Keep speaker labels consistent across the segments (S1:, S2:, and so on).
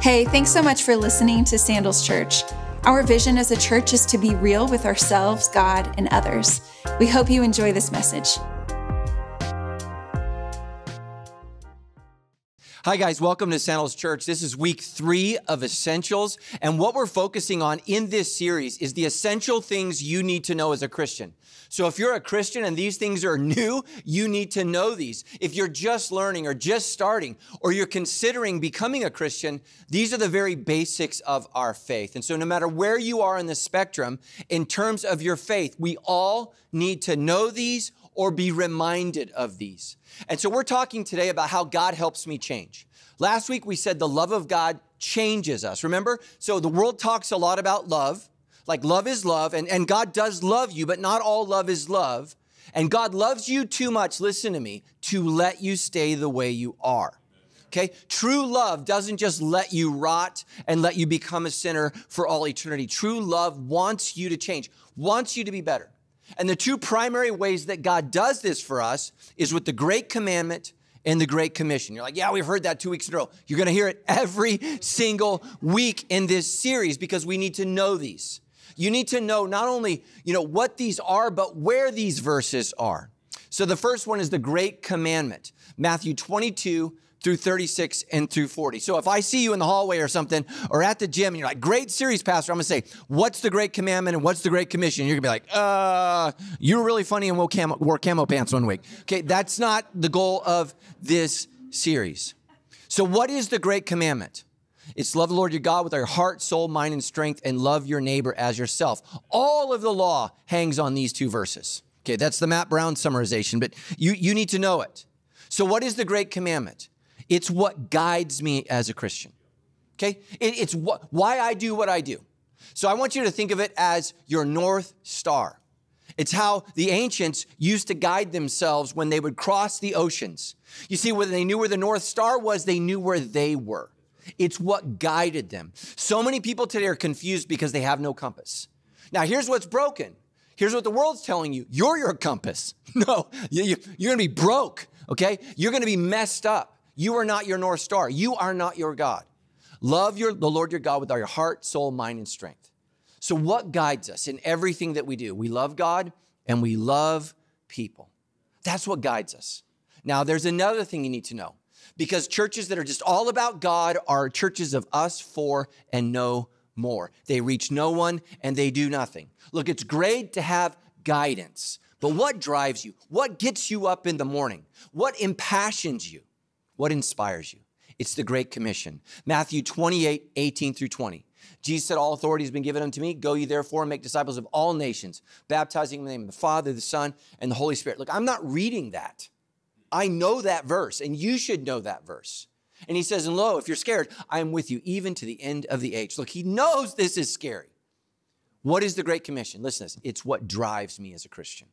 S1: Hey, thanks so much for listening to Sandals Church. Our vision as a church is to be real with ourselves, God, and others. We hope you enjoy this message.
S2: Hi, guys. Welcome to Sandals Church. This is week three of Essentials. And what we're focusing on in this series is the essential things you need to know as a Christian. So if you're a Christian and these things are new, you need to know these. If you're just learning or just starting or you're considering becoming a Christian, these are the very basics of our faith. And so no matter where you are in the spectrum, in terms of your faith, we all need to know these or be reminded of these. And so we're talking today about how God helps me change. Last week we said the love of God changes us. Remember? So the world talks a lot about love, like love is love, and, and God does love you, but not all love is love. And God loves you too much, listen to me, to let you stay the way you are. Okay? True love doesn't just let you rot and let you become a sinner for all eternity. True love wants you to change, wants you to be better. And the two primary ways that God does this for us is with the Great Commandment and the Great Commission. You're like, yeah, we've heard that two weeks in a row. You're going to hear it every single week in this series because we need to know these. You need to know not only, you know, what these are, but where these verses are. So the first one is the Great Commandment, Matthew 22, through 36 and through 40. So if I see you in the hallway or something or at the gym and you're like, great series, Pastor, I'm gonna say, what's the great commandment and what's the great commission? You're gonna be like, uh, you're really funny and wore camo, wore camo pants one week. Okay, that's not the goal of this series. So, what is the great commandment? It's love the Lord your God with our heart, soul, mind, and strength, and love your neighbor as yourself. All of the law hangs on these two verses. Okay, that's the Matt Brown summarization, but you, you need to know it. So, what is the great commandment? It's what guides me as a Christian. Okay? it's what, why I do what I do. So I want you to think of it as your North Star. It's how the ancients used to guide themselves when they would cross the oceans. You see, when they knew where the North Star was, they knew where they were. It's what guided them. So many people today are confused because they have no compass. Now, here's what's broken. Here's what the world's telling you you're your compass. No, you're gonna be broke, okay? You're gonna be messed up. You are not your North Star. You are not your God. Love your, the Lord your God with all your heart, soul, mind, and strength. So, what guides us in everything that we do? We love God and we love people. That's what guides us. Now, there's another thing you need to know because churches that are just all about God are churches of us, four, and no more. They reach no one and they do nothing. Look, it's great to have guidance, but what drives you? What gets you up in the morning? What impassions you? What inspires you? It's the Great Commission. Matthew 28, 18 through 20. Jesus said, All authority has been given unto me. Go ye therefore and make disciples of all nations, baptizing in the name of the Father, the Son, and the Holy Spirit. Look, I'm not reading that. I know that verse, and you should know that verse. And he says, And lo, if you're scared, I am with you even to the end of the age. Look, he knows this is scary. What is the Great Commission? Listen to this. It's what drives me as a Christian.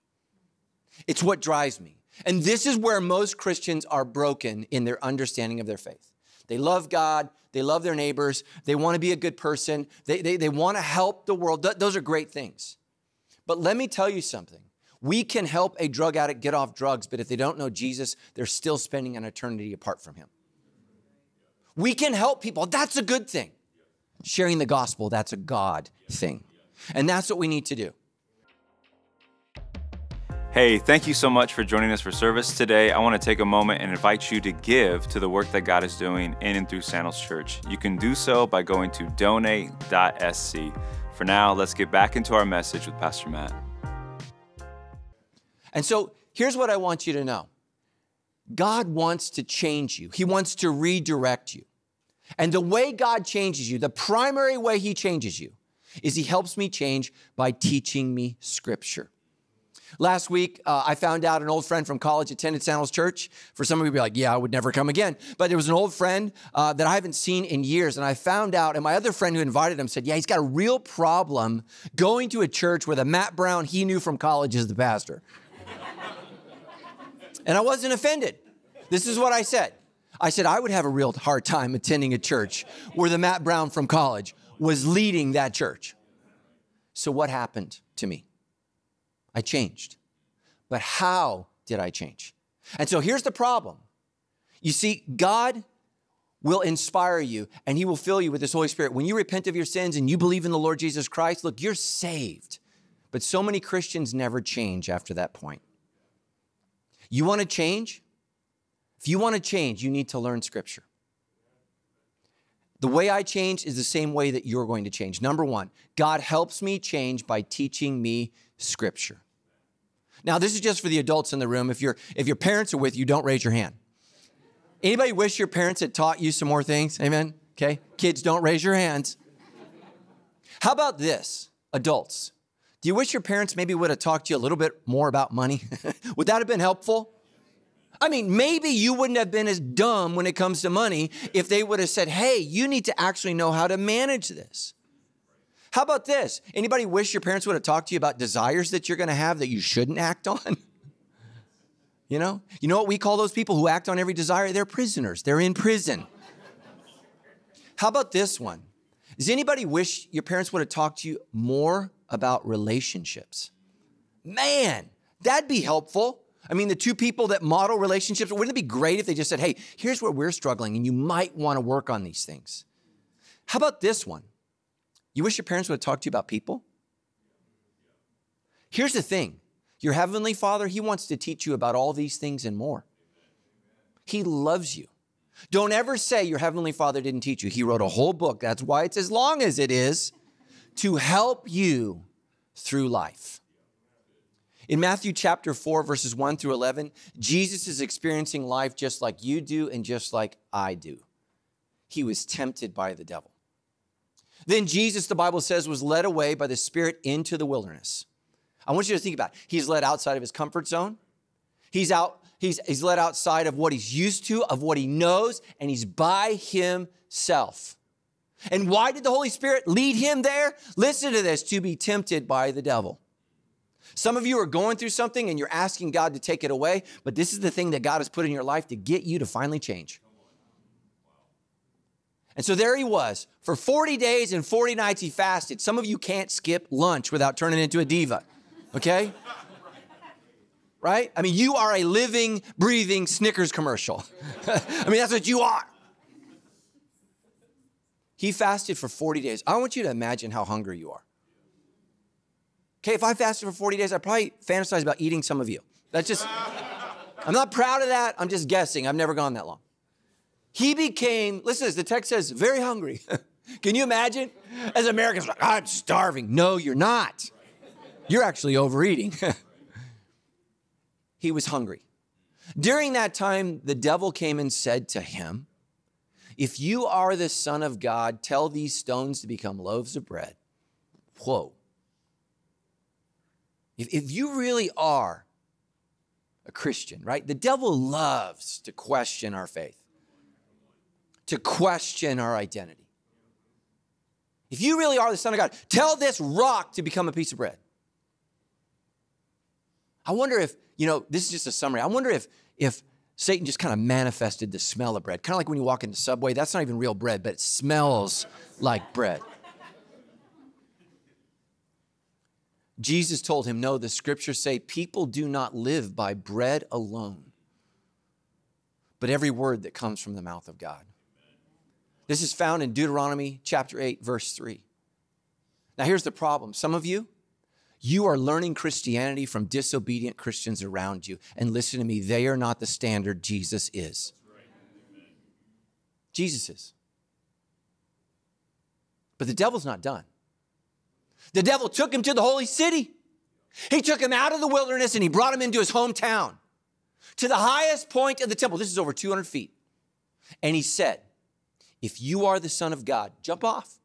S2: It's what drives me. And this is where most Christians are broken in their understanding of their faith. They love God, they love their neighbors, they want to be a good person, they, they, they want to help the world. Th- those are great things. But let me tell you something. We can help a drug addict get off drugs, but if they don't know Jesus, they're still spending an eternity apart from him. We can help people. That's a good thing. Sharing the gospel, that's a God thing. And that's what we need to do.
S3: Hey, thank you so much for joining us for service today. I want to take a moment and invite you to give to the work that God is doing in and through Sandals Church. You can do so by going to donate.sc. For now, let's get back into our message with Pastor Matt.
S2: And so here's what I want you to know God wants to change you, He wants to redirect you. And the way God changes you, the primary way He changes you, is He helps me change by teaching me Scripture. Last week, uh, I found out an old friend from college attended Sandals Church. For some of you, be like, yeah, I would never come again. But there was an old friend uh, that I haven't seen in years. And I found out, and my other friend who invited him said, yeah, he's got a real problem going to a church where the Matt Brown he knew from college is the pastor. and I wasn't offended. This is what I said. I said, I would have a real hard time attending a church where the Matt Brown from college was leading that church. So, what happened to me? I changed. But how did I change? And so here's the problem. You see, God will inspire you and he will fill you with his Holy Spirit. When you repent of your sins and you believe in the Lord Jesus Christ, look, you're saved. But so many Christians never change after that point. You want to change? If you want to change, you need to learn scripture. The way I change is the same way that you're going to change. Number one, God helps me change by teaching me scripture. Now, this is just for the adults in the room. If, you if your parents are with you, don't raise your hand. Anybody wish your parents had taught you some more things? Amen? Okay. Kids, don't raise your hands. How about this, adults? Do you wish your parents maybe would have talked to you a little bit more about money? would that have been helpful? I mean, maybe you wouldn't have been as dumb when it comes to money if they would have said, hey, you need to actually know how to manage this. How about this? Anybody wish your parents would have talked to you about desires that you're going to have that you shouldn't act on? You know? You know what we call those people who act on every desire? They're prisoners. They're in prison. How about this one? Does anybody wish your parents would have talked to you more about relationships? Man, that'd be helpful. I mean, the two people that model relationships, wouldn't it be great if they just said, hey, here's where we're struggling and you might want to work on these things? How about this one? You wish your parents would have talked to you about people? Here's the thing your heavenly Father, He wants to teach you about all these things and more. He loves you. Don't ever say your heavenly Father didn't teach you. He wrote a whole book. That's why it's as long as it is to help you through life. In Matthew chapter 4, verses 1 through 11, Jesus is experiencing life just like you do and just like I do. He was tempted by the devil. Then Jesus, the Bible says, was led away by the Spirit into the wilderness. I want you to think about it. He's led outside of his comfort zone. He's out, he's, he's led outside of what he's used to, of what he knows, and he's by himself. And why did the Holy Spirit lead him there? Listen to this to be tempted by the devil. Some of you are going through something and you're asking God to take it away, but this is the thing that God has put in your life to get you to finally change. And so there he was. For 40 days and 40 nights he fasted. Some of you can't skip lunch without turning into a diva, okay? Right? I mean, you are a living, breathing Snickers commercial. I mean, that's what you are. He fasted for 40 days. I want you to imagine how hungry you are. Okay, if I fasted for 40 days, I probably fantasize about eating some of you. That's just, I'm not proud of that. I'm just guessing. I've never gone that long. He became, listen, this the text says, very hungry. Can you imagine? As Americans, like, I'm starving. No, you're not. You're actually overeating. he was hungry. During that time, the devil came and said to him, If you are the Son of God, tell these stones to become loaves of bread. Whoa. If, if you really are a Christian, right? The devil loves to question our faith, to question our identity. If you really are the Son of God, tell this rock to become a piece of bread. I wonder if, you know, this is just a summary. I wonder if if Satan just kind of manifested the smell of bread. Kind of like when you walk into the Subway, that's not even real bread, but it smells like bread. Jesus told him, No, the scriptures say people do not live by bread alone, but every word that comes from the mouth of God. This is found in Deuteronomy chapter 8, verse 3. Now, here's the problem some of you, you are learning Christianity from disobedient Christians around you. And listen to me, they are not the standard, Jesus is. Jesus is. But the devil's not done. The devil took him to the holy city. He took him out of the wilderness and he brought him into his hometown to the highest point of the temple. This is over 200 feet. And he said, If you are the Son of God, jump off.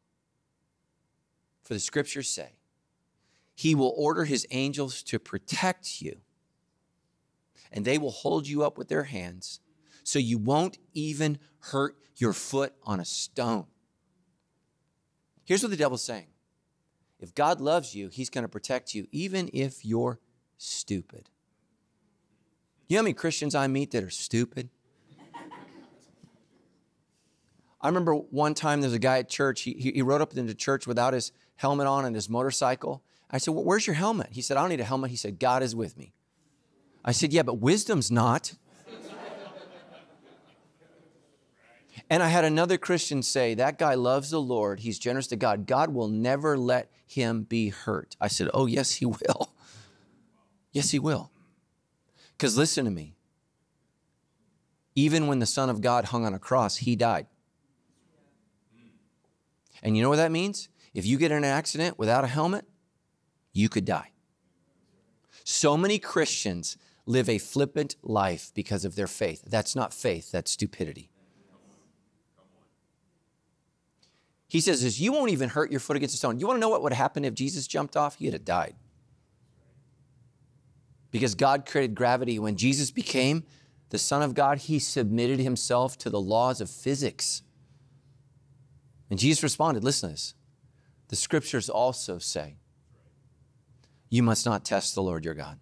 S2: For the scriptures say, He will order His angels to protect you, and they will hold you up with their hands so you won't even hurt your foot on a stone. Here's what the devil's saying if God loves you, He's going to protect you, even if you're stupid. You know how many Christians I meet that are stupid? I remember one time there's a guy at church, he, he rode up into church without his helmet on and his motorcycle. I said, well, Where's your helmet? He said, I don't need a helmet. He said, God is with me. I said, Yeah, but wisdom's not. And I had another Christian say, That guy loves the Lord. He's generous to God. God will never let him be hurt. I said, Oh, yes, he will. Yes, he will. Because listen to me. Even when the Son of God hung on a cross, he died. And you know what that means? If you get in an accident without a helmet, you could die. So many Christians live a flippant life because of their faith. That's not faith, that's stupidity. He says this, you won't even hurt your foot against a stone. You want to know what would happen if Jesus jumped off? He'd have died. Because God created gravity. When Jesus became the Son of God, he submitted himself to the laws of physics. And Jesus responded, listen to this. The scriptures also say, you must not test the Lord your God.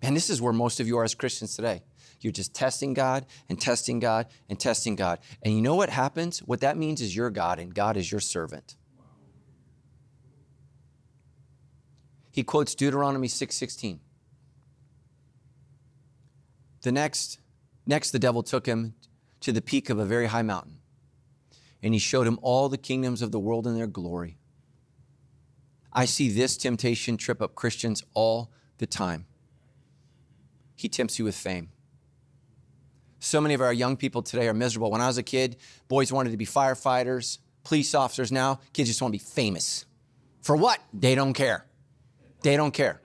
S2: And this is where most of you are as Christians today. You're just testing God and testing God and testing God. And you know what happens? What that means is you're God and God is your servant. He quotes Deuteronomy 6:16. the next next the devil took him to the peak of a very high mountain and he showed him all the kingdoms of the world in their glory. I see this temptation trip up Christians all the time. He tempts you with fame. So many of our young people today are miserable. When I was a kid, boys wanted to be firefighters, police officers. Now, kids just want to be famous. For what? They don't care. They don't care.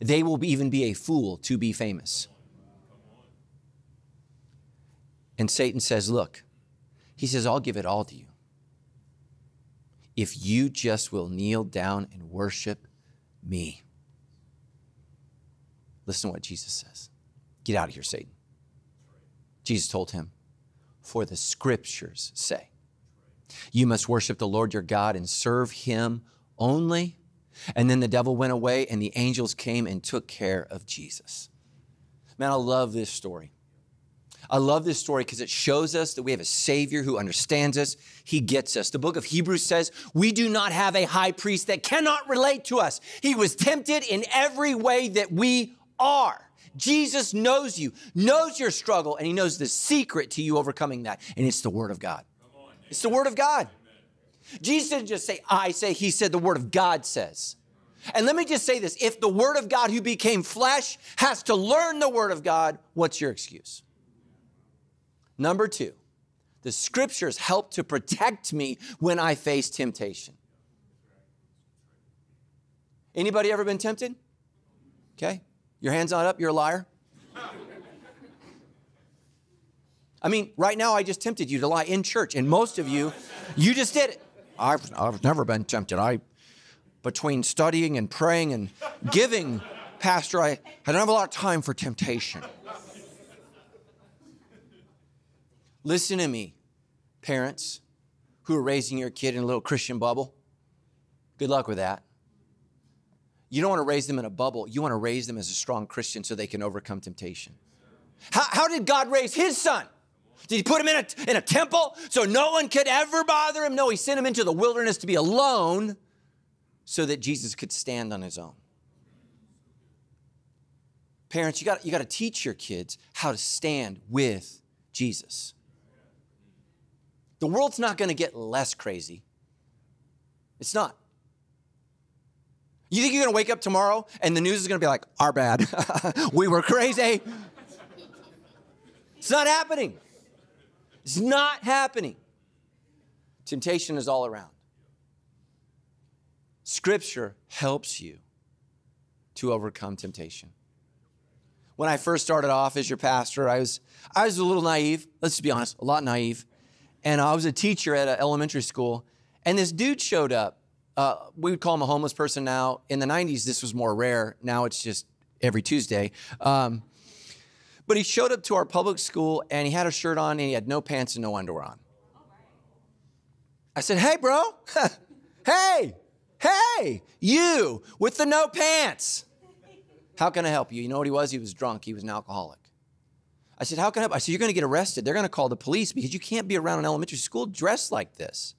S2: They will even be a fool to be famous. And Satan says, Look, he says, I'll give it all to you. If you just will kneel down and worship me. Listen to what Jesus says. Get out of here, Satan. Jesus told him, For the scriptures say, You must worship the Lord your God and serve him only. And then the devil went away, and the angels came and took care of Jesus. Man, I love this story. I love this story because it shows us that we have a Savior who understands us. He gets us. The book of Hebrews says, We do not have a high priest that cannot relate to us. He was tempted in every way that we are. Jesus knows you, knows your struggle, and He knows the secret to you overcoming that. And it's the Word of God. It's the Word of God. Jesus didn't just say, I say, He said, the Word of God says. And let me just say this if the Word of God who became flesh has to learn the Word of God, what's your excuse? Number two, the scriptures help to protect me when I face temptation. Anybody ever been tempted? Okay. Your hand's not up, you're a liar. I mean, right now I just tempted you to lie in church, and most of you, you just did it. I've, I've never been tempted. I, between studying and praying and giving, Pastor, I, I don't have a lot of time for temptation. Listen to me, parents who are raising your kid in a little Christian bubble. Good luck with that. You don't want to raise them in a bubble. You want to raise them as a strong Christian so they can overcome temptation. How, how did God raise his son? Did he put him in a, in a temple so no one could ever bother him? No, he sent him into the wilderness to be alone so that Jesus could stand on his own. Parents, you got, you got to teach your kids how to stand with Jesus. The world's not going to get less crazy. It's not. You think you're going to wake up tomorrow and the news is going to be like, our bad. we were crazy. It's not happening. It's not happening. Temptation is all around. Scripture helps you to overcome temptation. When I first started off as your pastor, I was, I was a little naive. Let's just be honest, a lot naive and I was a teacher at an elementary school, and this dude showed up. Uh, we would call him a homeless person now. In the 90s, this was more rare. Now it's just every Tuesday. Um, but he showed up to our public school and he had a shirt on and he had no pants and no underwear on. I said, Hey, bro. hey, hey, you with the no pants. How can I help you? You know what he was? He was drunk. He was an alcoholic. I said, How can I? I said, You're going to get arrested. They're going to call the police because you can't be around an elementary school dressed like this.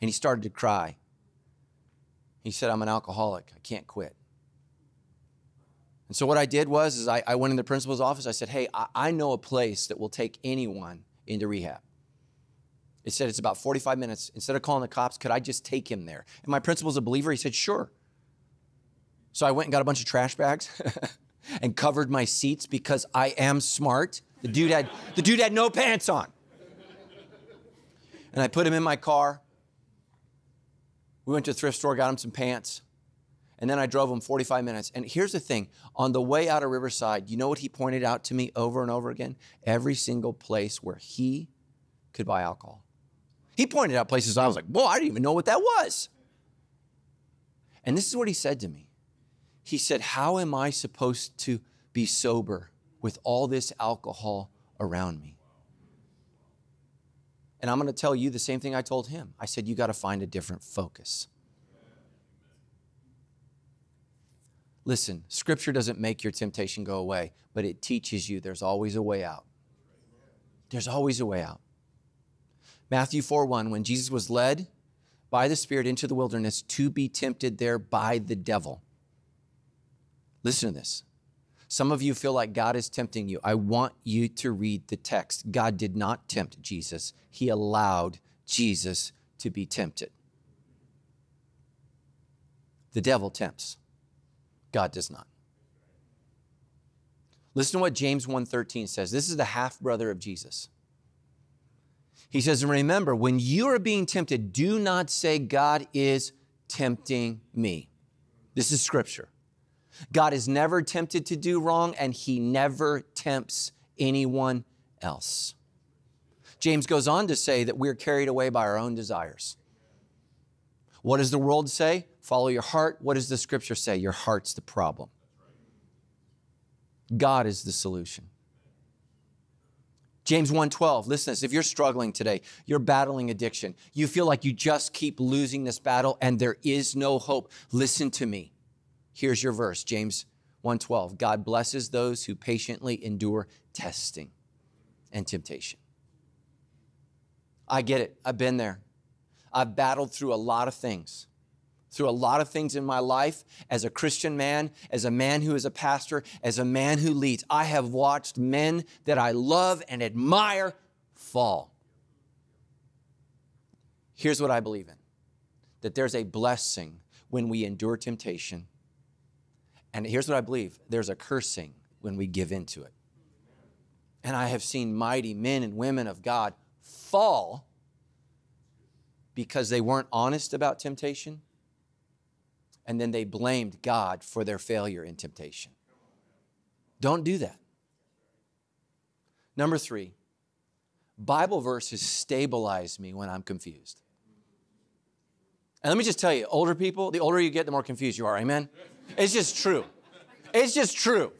S2: And he started to cry. He said, I'm an alcoholic. I can't quit. And so what I did was is I, I went in the principal's office. I said, Hey, I, I know a place that will take anyone into rehab. It said it's about 45 minutes. Instead of calling the cops, could I just take him there? And my principal's a believer. He said, sure. So I went and got a bunch of trash bags and covered my seats because I am smart. The dude had the dude had no pants on. And I put him in my car. We went to a thrift store, got him some pants. And then I drove him 45 minutes. And here's the thing on the way out of Riverside, you know what he pointed out to me over and over again? Every single place where he could buy alcohol. He pointed out places I was like, whoa, I didn't even know what that was. And this is what he said to me. He said, How am I supposed to be sober with all this alcohol around me? And I'm going to tell you the same thing I told him. I said, You got to find a different focus. Listen, scripture doesn't make your temptation go away, but it teaches you there's always a way out. There's always a way out. Matthew 4 1, when Jesus was led by the Spirit into the wilderness to be tempted there by the devil. Listen to this. Some of you feel like God is tempting you. I want you to read the text. God did not tempt Jesus, He allowed Jesus to be tempted. The devil tempts. God does not. Listen to what James 1:13 says. This is the half brother of Jesus. He says, and "Remember, when you are being tempted, do not say God is tempting me." This is scripture. God is never tempted to do wrong and he never tempts anyone else. James goes on to say that we're carried away by our own desires. What does the world say? Follow your heart. What does the scripture say? Your heart's the problem. God is the solution. James 1:12 listen this if you're struggling today you're battling addiction you feel like you just keep losing this battle and there is no hope listen to me here's your verse James 1:12 God blesses those who patiently endure testing and temptation I get it I've been there I've battled through a lot of things through a lot of things in my life as a Christian man, as a man who is a pastor, as a man who leads. I have watched men that I love and admire fall. Here's what I believe in that there's a blessing when we endure temptation. And here's what I believe there's a cursing when we give into it. And I have seen mighty men and women of God fall because they weren't honest about temptation and then they blamed God for their failure in temptation. Don't do that. Number three, Bible verses stabilize me when I'm confused. And let me just tell you, older people, the older you get, the more confused you are. Amen? It's just true. It's just true.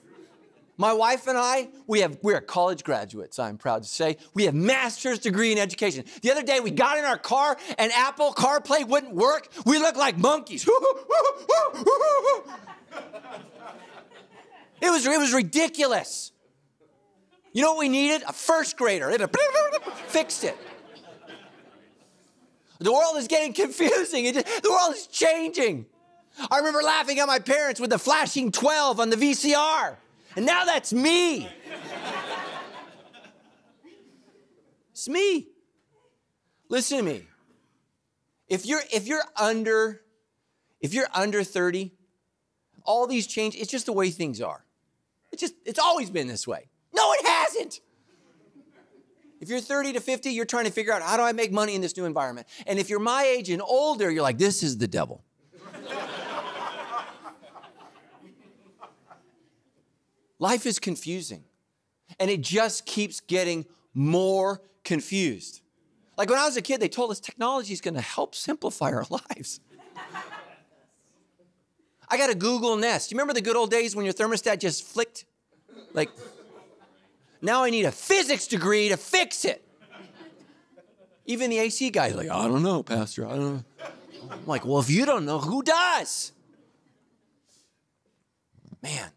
S2: My wife and I, we have we're college graduates, I'm proud to say. We have master's degree in education. The other day we got in our car and Apple CarPlay wouldn't work. We looked like monkeys. it was it was ridiculous. You know what we needed? A first grader. It fixed it. The world is getting confusing. It, the world is changing. I remember laughing at my parents with the flashing 12 on the VCR. And now that's me. It's me. Listen to me. If you're if you're under if you're under 30, all these change, it's just the way things are. It's just it's always been this way. No, it hasn't. If you're 30 to 50, you're trying to figure out how do I make money in this new environment. And if you're my age and older, you're like, this is the devil. Life is confusing, and it just keeps getting more confused. Like when I was a kid, they told us technology is going to help simplify our lives. I got a Google Nest. You remember the good old days when your thermostat just flicked? Like, now I need a physics degree to fix it. Even the AC guy's like, I don't know, Pastor. I don't know. I'm like, well, if you don't know, who does? Man,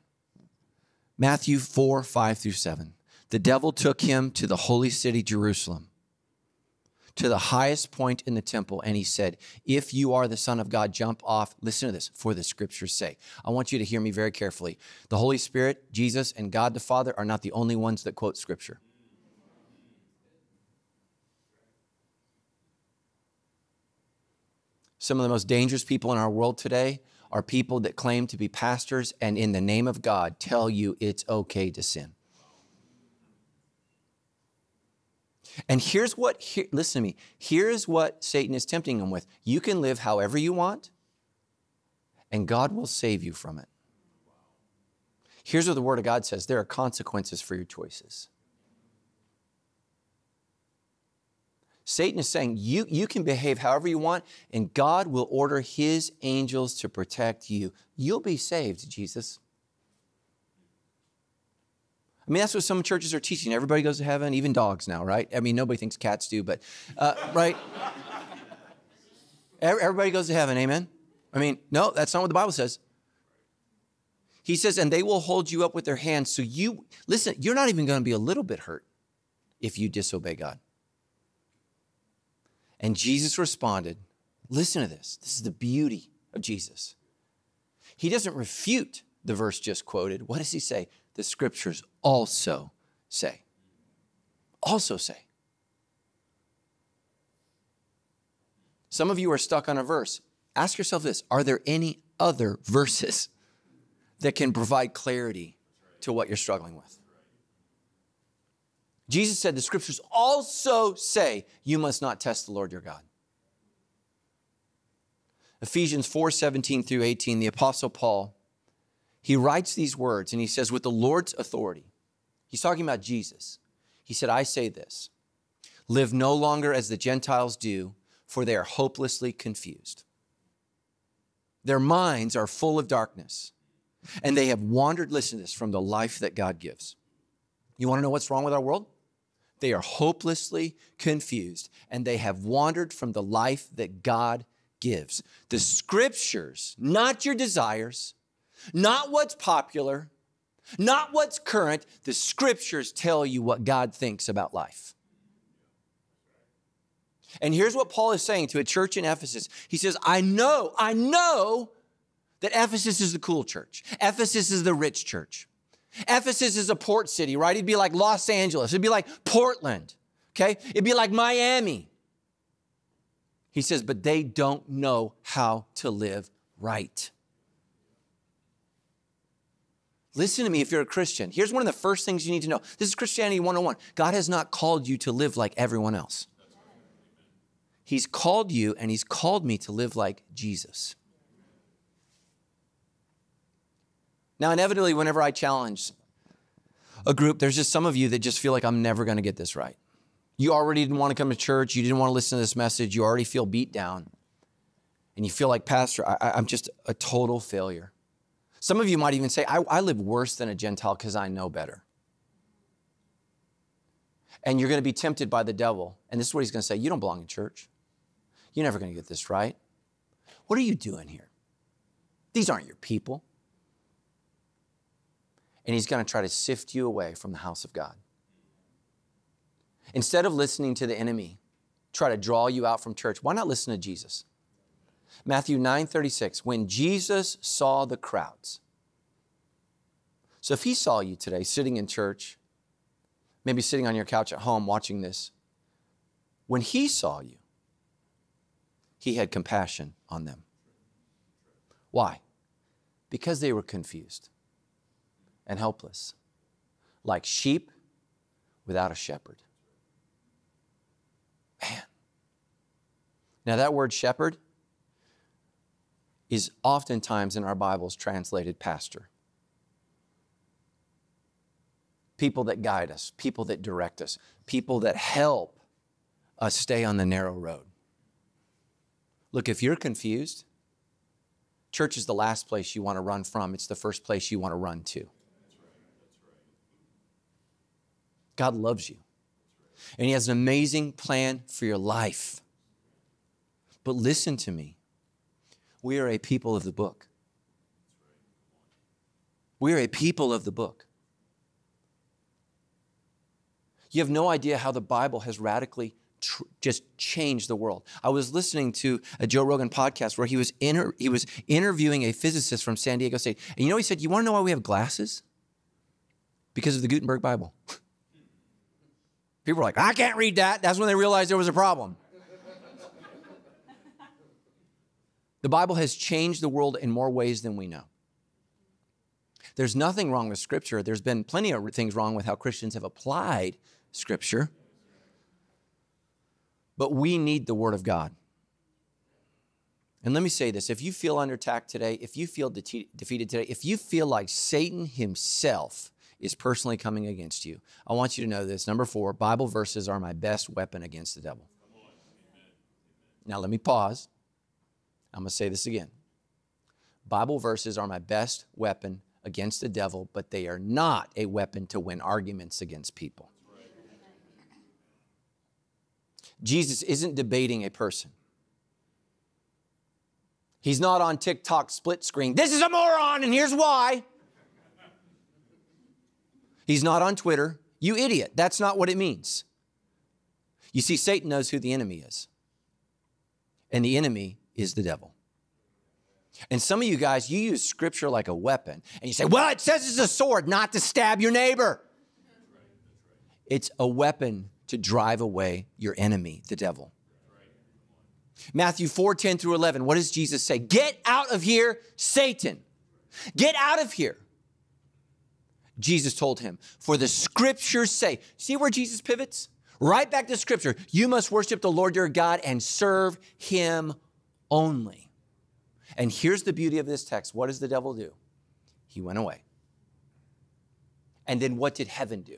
S2: Matthew 4 5 through 7. The devil took him to the holy city, Jerusalem, to the highest point in the temple, and he said, If you are the Son of God, jump off. Listen to this for the scripture's sake. I want you to hear me very carefully. The Holy Spirit, Jesus, and God the Father are not the only ones that quote scripture. Some of the most dangerous people in our world today are people that claim to be pastors and, in the name of God, tell you it's okay to sin. And here's what, here, listen to me, here's what Satan is tempting them with. You can live however you want, and God will save you from it. Here's what the Word of God says there are consequences for your choices. Satan is saying you, you can behave however you want, and God will order his angels to protect you. You'll be saved, Jesus. I mean, that's what some churches are teaching. Everybody goes to heaven, even dogs now, right? I mean, nobody thinks cats do, but, uh, right? Everybody goes to heaven, amen? I mean, no, that's not what the Bible says. He says, and they will hold you up with their hands. So you, listen, you're not even going to be a little bit hurt if you disobey God. And Jesus responded, listen to this. This is the beauty of Jesus. He doesn't refute the verse just quoted. What does he say? The scriptures also say. Also say. Some of you are stuck on a verse. Ask yourself this Are there any other verses that can provide clarity to what you're struggling with? Jesus said the scriptures also say you must not test the Lord your God. Ephesians 4 17 through 18, the Apostle Paul, he writes these words and he says, with the Lord's authority, he's talking about Jesus. He said, I say this live no longer as the Gentiles do, for they are hopelessly confused. Their minds are full of darkness, and they have wandered, listen to this, from the life that God gives. You want to know what's wrong with our world? They are hopelessly confused and they have wandered from the life that God gives. The scriptures, not your desires, not what's popular, not what's current, the scriptures tell you what God thinks about life. And here's what Paul is saying to a church in Ephesus. He says, I know, I know that Ephesus is the cool church. Ephesus is the rich church. Ephesus is a port city, right? It'd be like Los Angeles. It'd be like Portland, okay? It'd be like Miami. He says, but they don't know how to live right. Listen to me if you're a Christian. Here's one of the first things you need to know. This is Christianity 101. God has not called you to live like everyone else. He's called you and He's called me to live like Jesus. Now, inevitably, whenever I challenge a group, there's just some of you that just feel like I'm never going to get this right. You already didn't want to come to church. You didn't want to listen to this message. You already feel beat down. And you feel like, Pastor, I, am just a total failure. Some of you might even say, I, I live worse than a Gentile because I know better. And you're going to be tempted by the devil. And this is what he's going to say You don't belong in church. You're never going to get this right. What are you doing here? These aren't your people and he's going to try to sift you away from the house of God. Instead of listening to the enemy, try to draw you out from church, why not listen to Jesus? Matthew 9 36, when Jesus saw the crowds. So if he saw you today sitting in church, maybe sitting on your couch at home watching this, when he saw you, he had compassion on them. Why? Because they were confused and helpless, like sheep without a shepherd. Man. Now, that word shepherd is oftentimes in our Bibles translated pastor. People that guide us, people that direct us, people that help us stay on the narrow road. Look, if you're confused, church is the last place you want to run from, it's the first place you want to run to. God loves you. And He has an amazing plan for your life. But listen to me. We are a people of the book. We are a people of the book. You have no idea how the Bible has radically tr- just changed the world. I was listening to a Joe Rogan podcast where he was inter- he was interviewing a physicist from San Diego State. And you know he said, "You want to know why we have glasses? Because of the Gutenberg Bible." People were like, I can't read that. That's when they realized there was a problem. The Bible has changed the world in more ways than we know. There's nothing wrong with Scripture. There's been plenty of things wrong with how Christians have applied Scripture. But we need the Word of God. And let me say this if you feel under attack today, if you feel de- defeated today, if you feel like Satan himself is personally coming against you, I want you to know this. Number four, Bible verses are my best weapon against the devil. Now, let me pause. I'm going to say this again. Bible verses are my best weapon against the devil, but they are not a weapon to win arguments against people. Jesus isn't debating a person. He's not on TikTok split screen. This is a moron, and here's why. He's not on Twitter. You idiot. That's not what it means. You see, Satan knows who the enemy is, and the enemy is the devil. And some of you guys, you use scripture like a weapon, and you say, well, it says it's a sword, not to stab your neighbor. It's a weapon to drive away your enemy, the devil. Matthew 4 10 through 11, what does Jesus say? Get out of here, Satan. Get out of here. Jesus told him, For the scriptures say, see where Jesus pivots? Right back to scripture. You must worship the Lord your God and serve him only. And here's the beauty of this text what does the devil do? He went away. And then what did heaven do?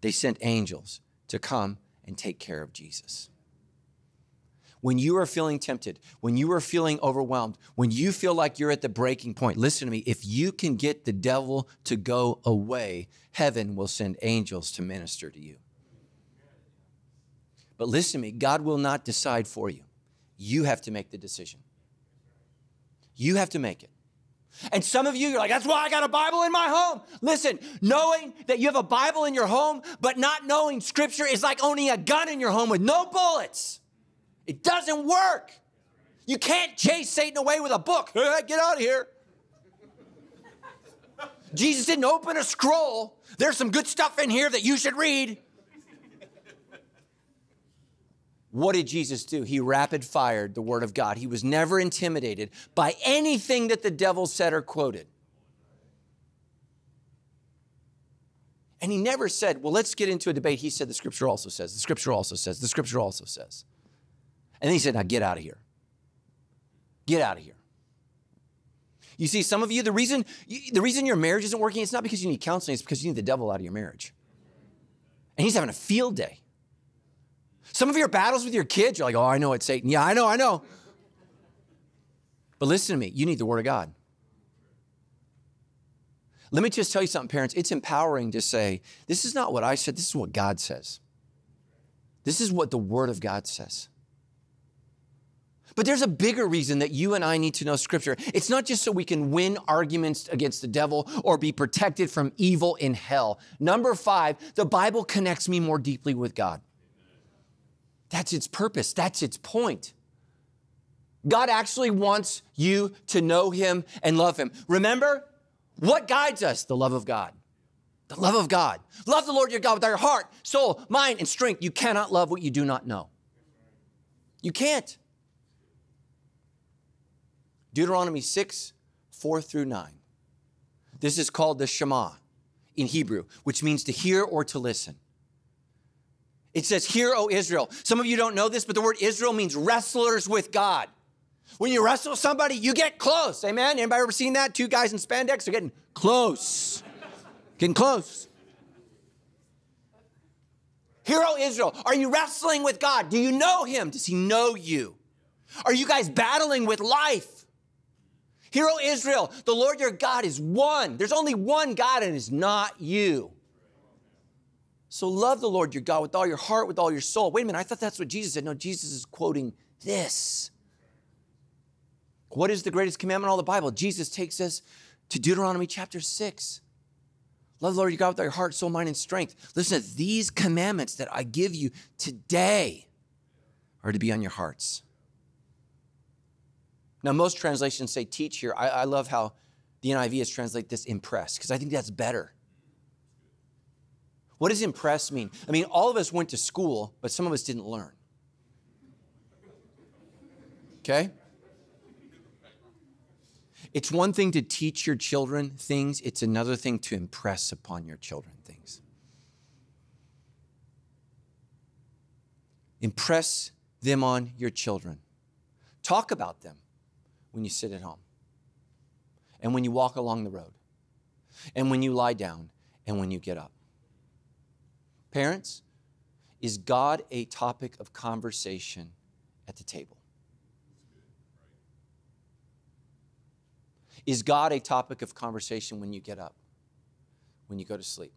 S2: They sent angels to come and take care of Jesus. When you are feeling tempted, when you are feeling overwhelmed, when you feel like you're at the breaking point, listen to me. If you can get the devil to go away, heaven will send angels to minister to you. But listen to me, God will not decide for you. You have to make the decision. You have to make it. And some of you, you're like, that's why I got a Bible in my home. Listen, knowing that you have a Bible in your home, but not knowing scripture is like owning a gun in your home with no bullets. It doesn't work. You can't chase Satan away with a book. Get out of here. Jesus didn't open a scroll. There's some good stuff in here that you should read. What did Jesus do? He rapid fired the word of God. He was never intimidated by anything that the devil said or quoted. And he never said, Well, let's get into a debate. He said, The scripture also says, the scripture also says, the scripture also says. And then he said, Now get out of here. Get out of here. You see, some of you, the reason, the reason your marriage isn't working, it's not because you need counseling, it's because you need the devil out of your marriage. And he's having a field day. Some of your battles with your kids, you're like, oh, I know it's Satan. Yeah, I know, I know. But listen to me, you need the Word of God. Let me just tell you something, parents. It's empowering to say, this is not what I said, this is what God says. This is what the Word of God says. But there's a bigger reason that you and I need to know Scripture. It's not just so we can win arguments against the devil or be protected from evil in hell. Number five, the Bible connects me more deeply with God. That's its purpose, that's its point. God actually wants you to know Him and love Him. Remember, what guides us? The love of God. The love of God. Love the Lord your God with all your heart, soul, mind, and strength. You cannot love what you do not know. You can't. Deuteronomy 6, 4 through 9. This is called the Shema in Hebrew, which means to hear or to listen. It says, Hear, O Israel. Some of you don't know this, but the word Israel means wrestlers with God. When you wrestle somebody, you get close. Amen? Anybody ever seen that? Two guys in spandex are getting close. getting close. Hear, O Israel. Are you wrestling with God? Do you know Him? Does He know you? Are you guys battling with life? Hear, O Israel, the Lord your God is one. There's only one God, and it's not you. So love the Lord your God with all your heart, with all your soul. Wait a minute, I thought that's what Jesus said. No, Jesus is quoting this. What is the greatest commandment in all the Bible? Jesus takes us to Deuteronomy chapter 6. Love the Lord your God with all your heart, soul, mind, and strength. Listen these commandments that I give you today are to be on your hearts. Now, most translations say teach here. I, I love how the NIV has translated this impress because I think that's better. What does impress mean? I mean, all of us went to school, but some of us didn't learn. Okay? It's one thing to teach your children things, it's another thing to impress upon your children things. Impress them on your children. Talk about them when you sit at home, and when you walk along the road, and when you lie down, and when you get up. Parents, is God a topic of conversation at the table? Is God a topic of conversation when you get up, when you go to sleep?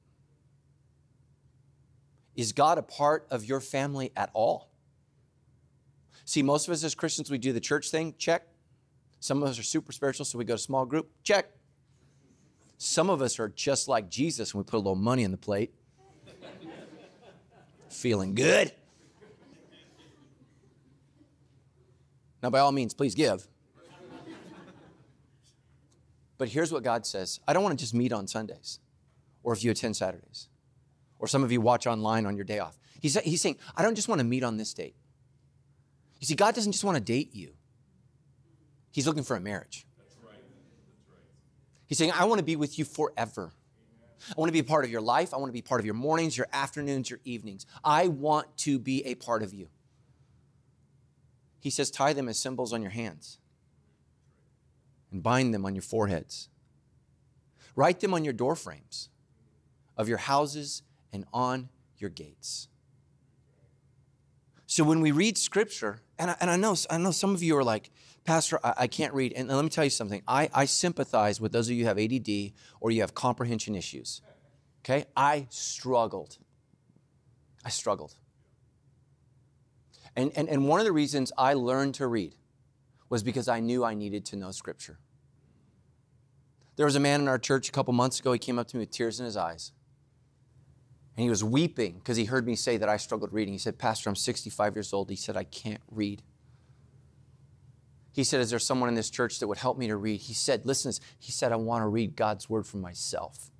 S2: Is God a part of your family at all? See, most of us as Christians, we do the church thing, check. Some of us are super spiritual, so we go to small group, check. Some of us are just like Jesus and we put a little money in the plate. Feeling good. Now, by all means, please give. But here's what God says I don't want to just meet on Sundays or if you attend Saturdays or some of you watch online on your day off. He's, he's saying, I don't just want to meet on this date. You see, God doesn't just want to date you, He's looking for a marriage. He's saying, I want to be with you forever. I want to be a part of your life. I want to be part of your mornings, your afternoons, your evenings. I want to be a part of you. He says, tie them as symbols on your hands and bind them on your foreheads. Write them on your door frames of your houses and on your gates. So when we read scripture, and I, and I know I know some of you are like, Pastor, I, I can't read. And let me tell you something. I, I sympathize with those of you who have ADD or you have comprehension issues. Okay? I struggled. I struggled. And, and, and one of the reasons I learned to read was because I knew I needed to know Scripture. There was a man in our church a couple months ago. He came up to me with tears in his eyes. And he was weeping because he heard me say that I struggled reading. He said, Pastor, I'm 65 years old. He said, I can't read. He said, Is there someone in this church that would help me to read? He said, Listen, he said, I want to read God's word for myself.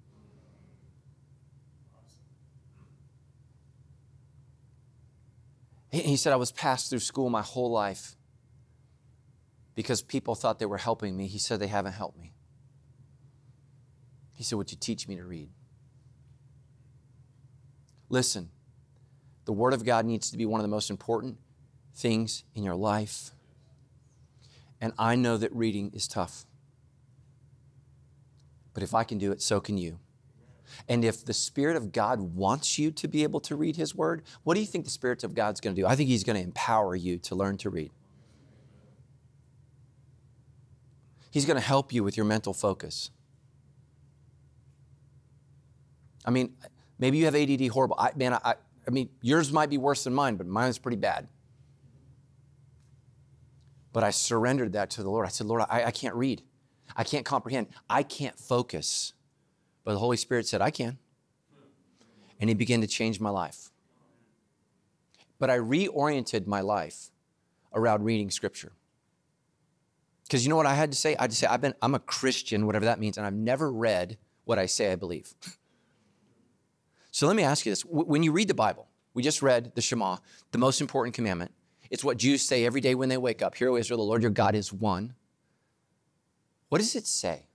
S2: He said, I was passed through school my whole life because people thought they were helping me. He said, They haven't helped me. He said, Would you teach me to read? Listen, the Word of God needs to be one of the most important things in your life. And I know that reading is tough. But if I can do it, so can you. And if the Spirit of God wants you to be able to read His Word, what do you think the Spirit of God's going to do? I think He's going to empower you to learn to read. He's going to help you with your mental focus. I mean, maybe you have ADD horrible. I, man, I, I mean, yours might be worse than mine, but mine's pretty bad. But I surrendered that to the Lord. I said, Lord, I, I can't read. I can't comprehend. I can't focus. But the Holy Spirit said, I can. And He began to change my life. But I reoriented my life around reading Scripture. Because you know what I had to say? I had to say, I've been, I'm a Christian, whatever that means, and I've never read what I say I believe. So let me ask you this. When you read the Bible, we just read the Shema, the most important commandment. It's what Jews say every day when they wake up. Hear, O Israel, the Lord your God is one. What does it say?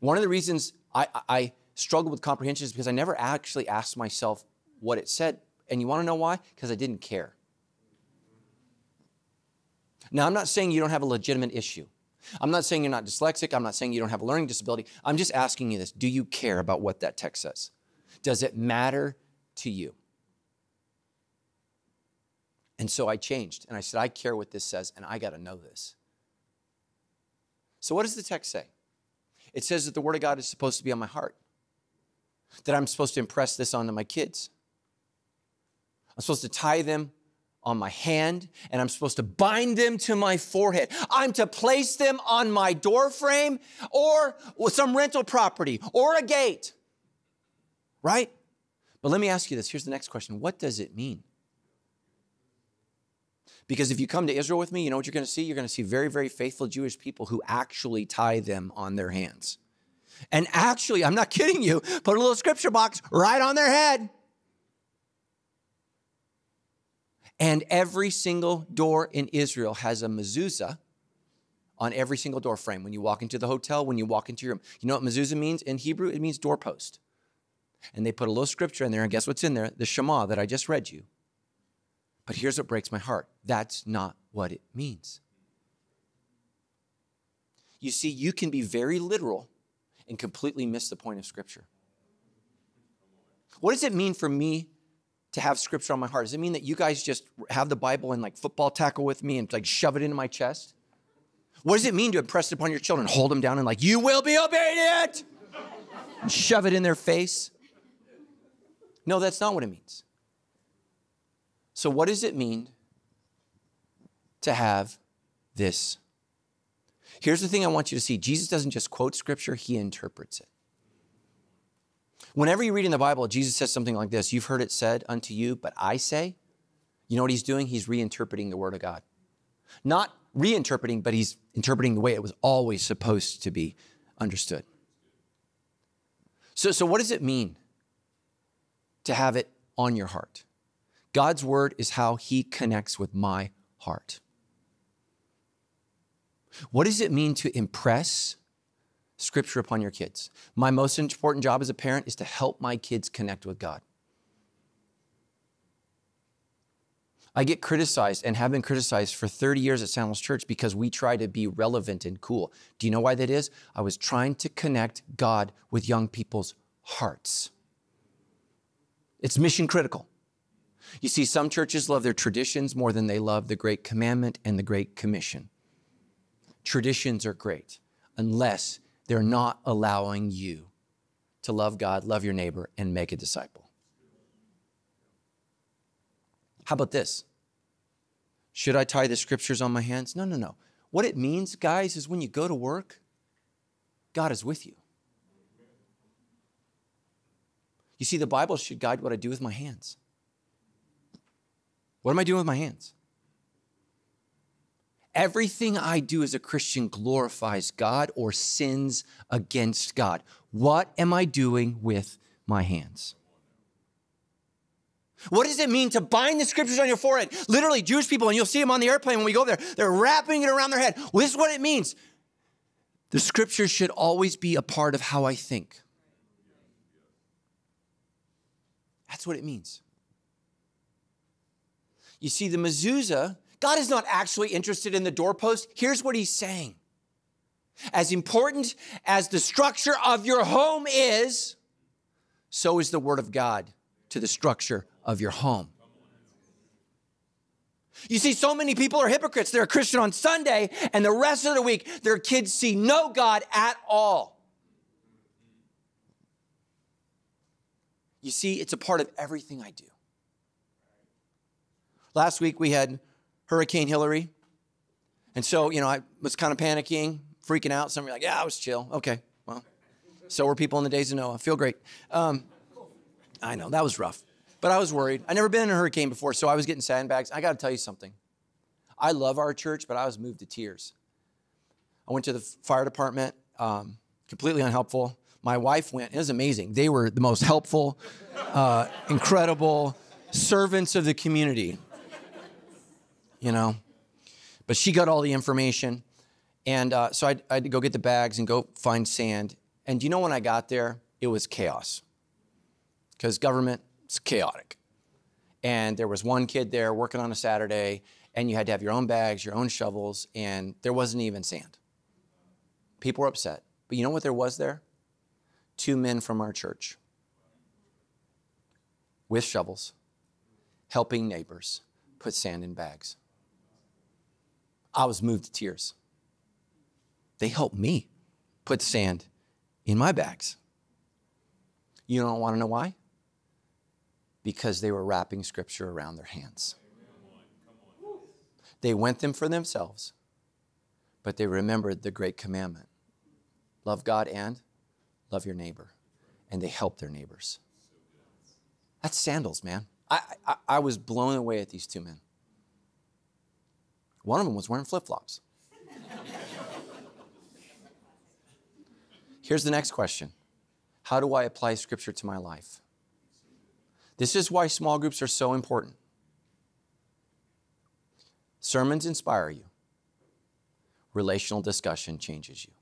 S2: One of the reasons I, I struggle with comprehension is because I never actually asked myself what it said. And you want to know why? Because I didn't care. Now, I'm not saying you don't have a legitimate issue. I'm not saying you're not dyslexic. I'm not saying you don't have a learning disability. I'm just asking you this Do you care about what that text says? Does it matter to you? And so I changed and I said, I care what this says and I got to know this. So, what does the text say? It says that the Word of God is supposed to be on my heart, that I'm supposed to impress this onto my kids. I'm supposed to tie them on my hand and I'm supposed to bind them to my forehead. I'm to place them on my door frame or some rental property or a gate. Right? But let me ask you this. Here's the next question. What does it mean? Because if you come to Israel with me, you know what you're going to see? You're going to see very, very faithful Jewish people who actually tie them on their hands. And actually, I'm not kidding you, put a little scripture box right on their head. And every single door in Israel has a mezuzah on every single door frame. When you walk into the hotel, when you walk into your room. You know what mezuzah means in Hebrew? It means doorpost. And they put a little scripture in there, and guess what's in there? The Shema that I just read you. But here's what breaks my heart that's not what it means. You see, you can be very literal and completely miss the point of Scripture. What does it mean for me to have Scripture on my heart? Does it mean that you guys just have the Bible and like football tackle with me and like shove it into my chest? What does it mean to impress it upon your children? Hold them down and like, you will be obedient! Shove it in their face? No, that's not what it means. So, what does it mean to have this? Here's the thing I want you to see Jesus doesn't just quote scripture, he interprets it. Whenever you read in the Bible, Jesus says something like this You've heard it said unto you, but I say, you know what he's doing? He's reinterpreting the word of God. Not reinterpreting, but he's interpreting the way it was always supposed to be understood. So, so what does it mean to have it on your heart? God's word is how he connects with my heart. What does it mean to impress scripture upon your kids? My most important job as a parent is to help my kids connect with God. I get criticized and have been criticized for 30 years at Sandals Church because we try to be relevant and cool. Do you know why that is? I was trying to connect God with young people's hearts. It's mission critical. You see, some churches love their traditions more than they love the Great Commandment and the Great Commission. Traditions are great unless they're not allowing you to love God, love your neighbor, and make a disciple. How about this? Should I tie the scriptures on my hands? No, no, no. What it means, guys, is when you go to work, God is with you. You see, the Bible should guide what I do with my hands. What am I doing with my hands? Everything I do as a Christian glorifies God or sins against God. What am I doing with my hands? What does it mean to bind the scriptures on your forehead? Literally, Jewish people, and you'll see them on the airplane when we go there, they're wrapping it around their head. Well, this is what it means. The scriptures should always be a part of how I think. That's what it means. You see, the mezuzah, God is not actually interested in the doorpost. Here's what he's saying As important as the structure of your home is, so is the word of God to the structure of your home. You see, so many people are hypocrites. They're a Christian on Sunday, and the rest of the week, their kids see no God at all. You see, it's a part of everything I do. Last week we had Hurricane Hilary. And so, you know, I was kind of panicking, freaking out. Some were like, yeah, I was chill. Okay, well, so were people in the days of Noah. Feel great. Um, I know, that was rough. But I was worried. I never been in a hurricane before, so I was getting sandbags. I got to tell you something. I love our church, but I was moved to tears. I went to the fire department, um, completely unhelpful. My wife went. It was amazing. They were the most helpful, uh, incredible servants of the community you know. But she got all the information. And uh, so I had to go get the bags and go find sand. And you know when I got there, it was chaos because government is chaotic. And there was one kid there working on a Saturday, and you had to have your own bags, your own shovels, and there wasn't even sand. People were upset. But you know what there was there? Two men from our church with shovels, helping neighbors put sand in bags. I was moved to tears. They helped me put sand in my bags. You don't want to know why? Because they were wrapping scripture around their hands. They went them for themselves, but they remembered the great commandment love God and love your neighbor. And they helped their neighbors. That's sandals, man. I, I, I was blown away at these two men. One of them was wearing flip flops. Here's the next question How do I apply Scripture to my life? This is why small groups are so important. Sermons inspire you, relational discussion changes you.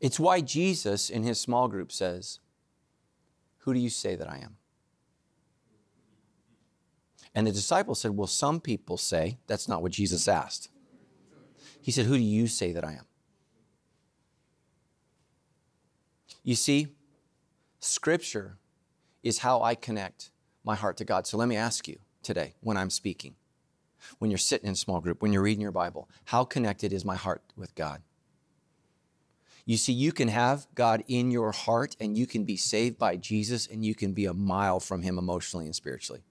S2: It's why Jesus in his small group says, Who do you say that I am? And the disciples said, Well, some people say, that's not what Jesus asked. He said, Who do you say that I am? You see, Scripture is how I connect my heart to God. So let me ask you today when I'm speaking, when you're sitting in small group, when you're reading your Bible, how connected is my heart with God? You see, you can have God in your heart and you can be saved by Jesus and you can be a mile from Him emotionally and spiritually.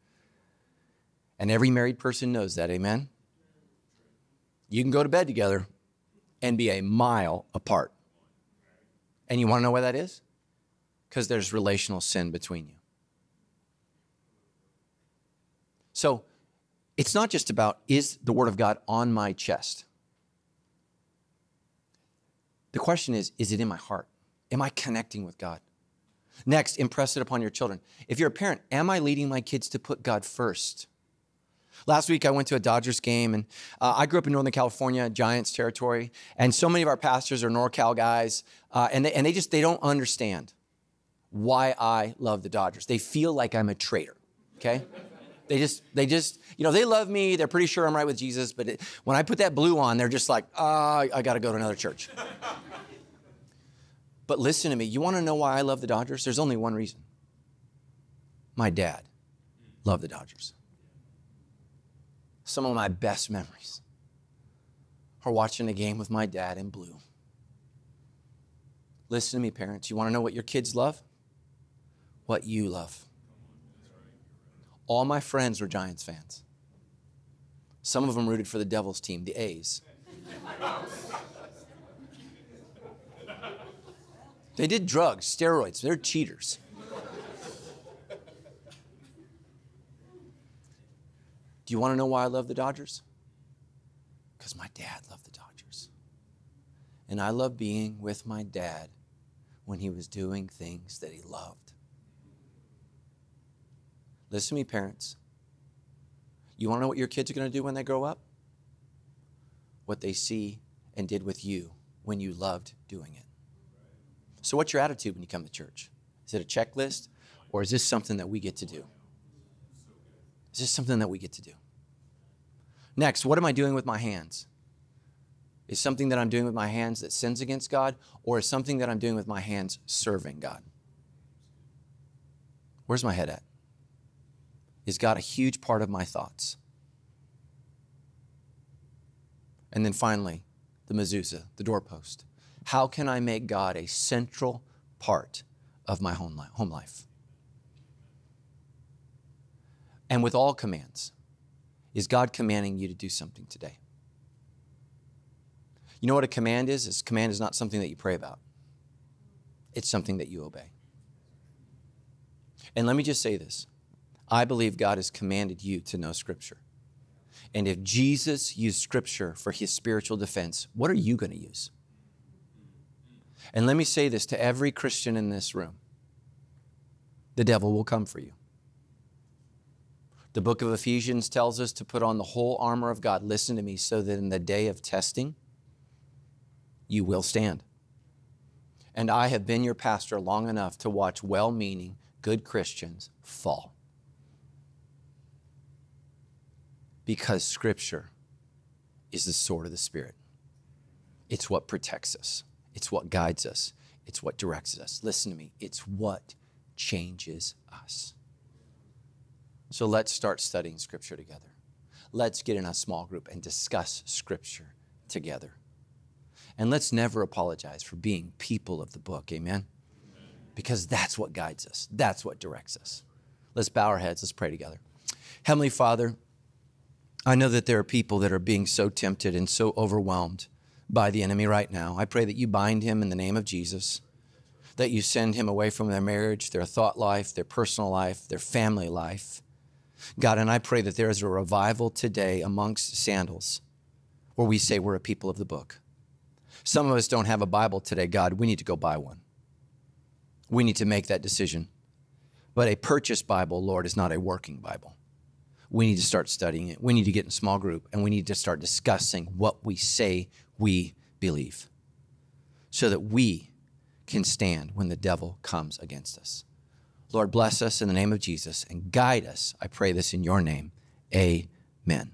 S2: And every married person knows that, amen? You can go to bed together and be a mile apart. And you want to know why that is? Because there's relational sin between you. So it's not just about is the Word of God on my chest? The question is, is it in my heart? Am I connecting with God? Next, impress it upon your children. If you're a parent, am I leading my kids to put God first? Last week, I went to a Dodgers game, and uh, I grew up in Northern California, Giants territory, and so many of our pastors are NorCal guys, uh, and, they, and they just they don't understand why I love the Dodgers. They feel like I'm a traitor. Okay, they just they just you know they love me. They're pretty sure I'm right with Jesus, but it, when I put that blue on, they're just like, ah, oh, I got to go to another church. but listen to me. You want to know why I love the Dodgers? There's only one reason. My dad loved the Dodgers some of my best memories are watching a game with my dad in blue. Listen to me, parents. You want to know what your kids love? What you love. All my friends were Giants fans. Some of them rooted for the Devils team, the A's. They did drugs, steroids. They're cheaters. Do you want to know why I love the Dodgers? Because my dad loved the Dodgers. And I love being with my dad when he was doing things that he loved. Listen to me, parents. You want to know what your kids are going to do when they grow up? What they see and did with you when you loved doing it. So, what's your attitude when you come to church? Is it a checklist or is this something that we get to do? Is this something that we get to do? Next, what am I doing with my hands? Is something that I'm doing with my hands that sins against God, or is something that I'm doing with my hands serving God? Where's my head at? Is God a huge part of my thoughts? And then finally, the mezuzah, the doorpost. How can I make God a central part of my home life? And with all commands. Is God commanding you to do something today? You know what a command is? A command is not something that you pray about. It's something that you obey. And let me just say this. I believe God has commanded you to know Scripture. And if Jesus used Scripture for his spiritual defense, what are you going to use? And let me say this to every Christian in this room the devil will come for you. The book of Ephesians tells us to put on the whole armor of God. Listen to me, so that in the day of testing, you will stand. And I have been your pastor long enough to watch well meaning, good Christians fall. Because Scripture is the sword of the Spirit. It's what protects us, it's what guides us, it's what directs us. Listen to me, it's what changes us. So let's start studying Scripture together. Let's get in a small group and discuss Scripture together. And let's never apologize for being people of the book. Amen? Because that's what guides us, that's what directs us. Let's bow our heads, let's pray together. Heavenly Father, I know that there are people that are being so tempted and so overwhelmed by the enemy right now. I pray that you bind him in the name of Jesus, that you send him away from their marriage, their thought life, their personal life, their family life. God, and I pray that there is a revival today amongst sandals where we say we're a people of the book. Some of us don't have a Bible today. God, we need to go buy one. We need to make that decision. But a purchased Bible, Lord, is not a working Bible. we need to start studying it. We need to get in small group and we need to start discussing what we say we believe so that we can stand when the devil comes against us. Lord, bless us in the name of Jesus and guide us. I pray this in your name. Amen.